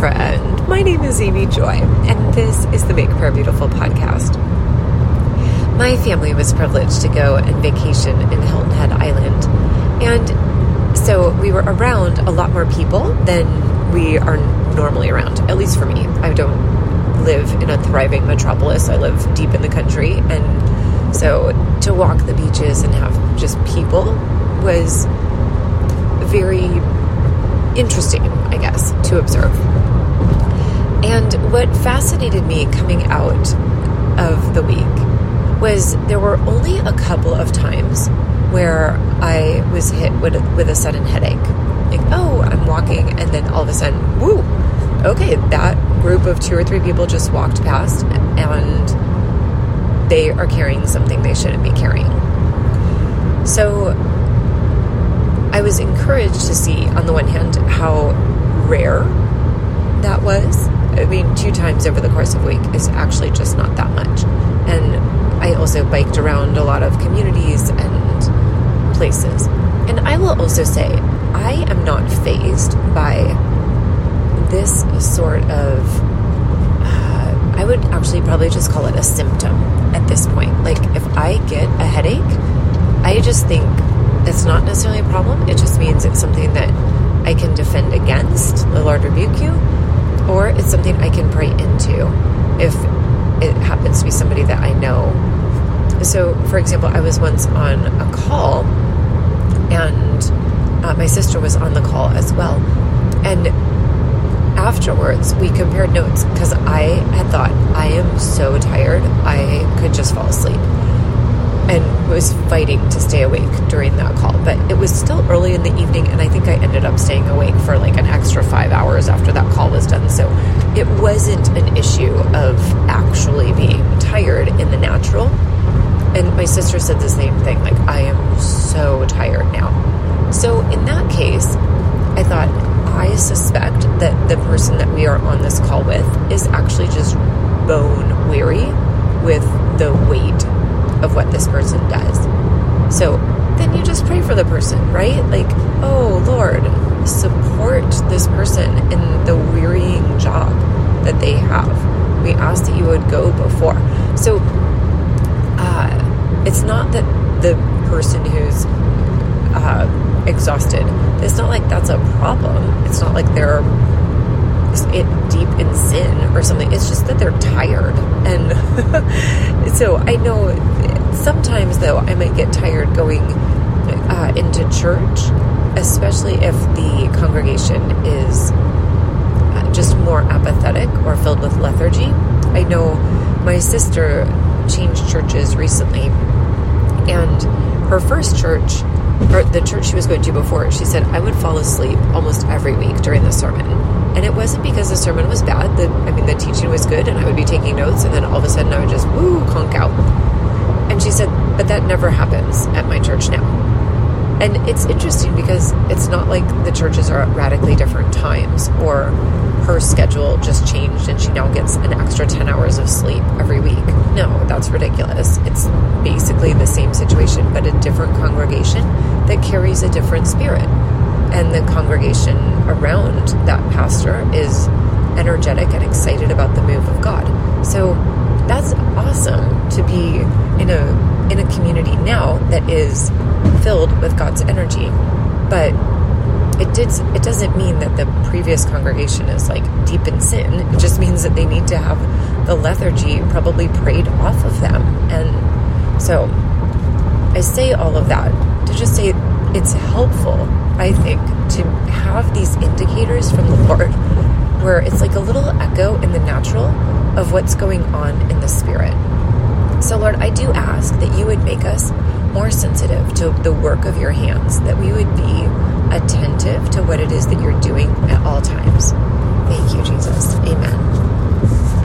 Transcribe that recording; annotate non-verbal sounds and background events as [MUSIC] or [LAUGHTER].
friend. My name is Amy Joy, and this is the Make Prayer Beautiful podcast. My family was privileged to go and vacation in Hilton Head Island, and so we were around a lot more people than we are normally around, at least for me. I don't live in a thriving metropolis, I live deep in the country, and so to walk the beaches and have just people was very interesting, I guess, to observe. And what fascinated me coming out of the week was there were only a couple of times where I was hit with, with a sudden headache. Like, oh, I'm walking, and then all of a sudden, woo, okay, that group of two or three people just walked past and they are carrying something they shouldn't be carrying. So I was encouraged to see, on the one hand, how rare that was. I mean, two times over the course of a week is actually just not that much. And I also biked around a lot of communities and places. And I will also say, I am not phased by this sort of, uh, I would actually probably just call it a symptom at this point. Like, if I get a headache, I just think it's not necessarily a problem. It just means it's something that I can defend against, the Lord rebuke you, or it's something I can pray into if it happens to be somebody that I know. So, for example, I was once on a call, and uh, my sister was on the call as well. And afterwards, we compared notes because I had thought, I am so tired, I could just fall asleep and was fighting to stay awake during that call. But it was still early in the evening, and I think I ended up staying awake for like an extra five hours it wasn't an issue of actually being tired in the natural. And my sister said the same thing like, I am so tired now. So in that case, I thought, I suspect that the person that we are on this call with is actually just bone weary with the weight of what this person does. So then you just pray for the person, right? Like, oh Lord, support this person in the wearying job that they have. We ask that you would go before. So uh, it's not that the person who's uh, exhausted, it's not like that's a problem. It's not like they're it deep in sin or something. It's just that they're tired. And [LAUGHS] so I know sometimes, though, I might get tired going uh, into church, especially if the congregation is uh, just more apathetic or filled with lethargy. I know my sister changed churches recently, and her first church, or the church she was going to before, she said, I would fall asleep almost every week during the sermon. And it wasn't because the sermon was bad. The, I mean, the teaching was good, and I would be taking notes, and then all of a sudden I would just, woo, conk out. And she said, but that never happens at my church now. And it's interesting because it's not like the churches are at radically different times or her schedule just changed and she now gets an extra 10 hours of sleep every week. No, that's ridiculous. It's basically the same situation, but a different congregation that carries a different spirit. And the congregation around that pastor is energetic and excited about the move of God. So that's awesome to be in a in a community now that is filled with God's energy. But it did it doesn't mean that the previous congregation is like deep in sin. It just means that they need to have the lethargy probably prayed off of them. And so I say all of that to just say it's helpful, I think, to have these indicators from the Lord where it's like a little echo in the natural of what's going on in the spirit. So, Lord, I do ask that you would make us more sensitive to the work of your hands, that we would be attentive to what it is that you're doing at all times. Thank you, Jesus. Amen.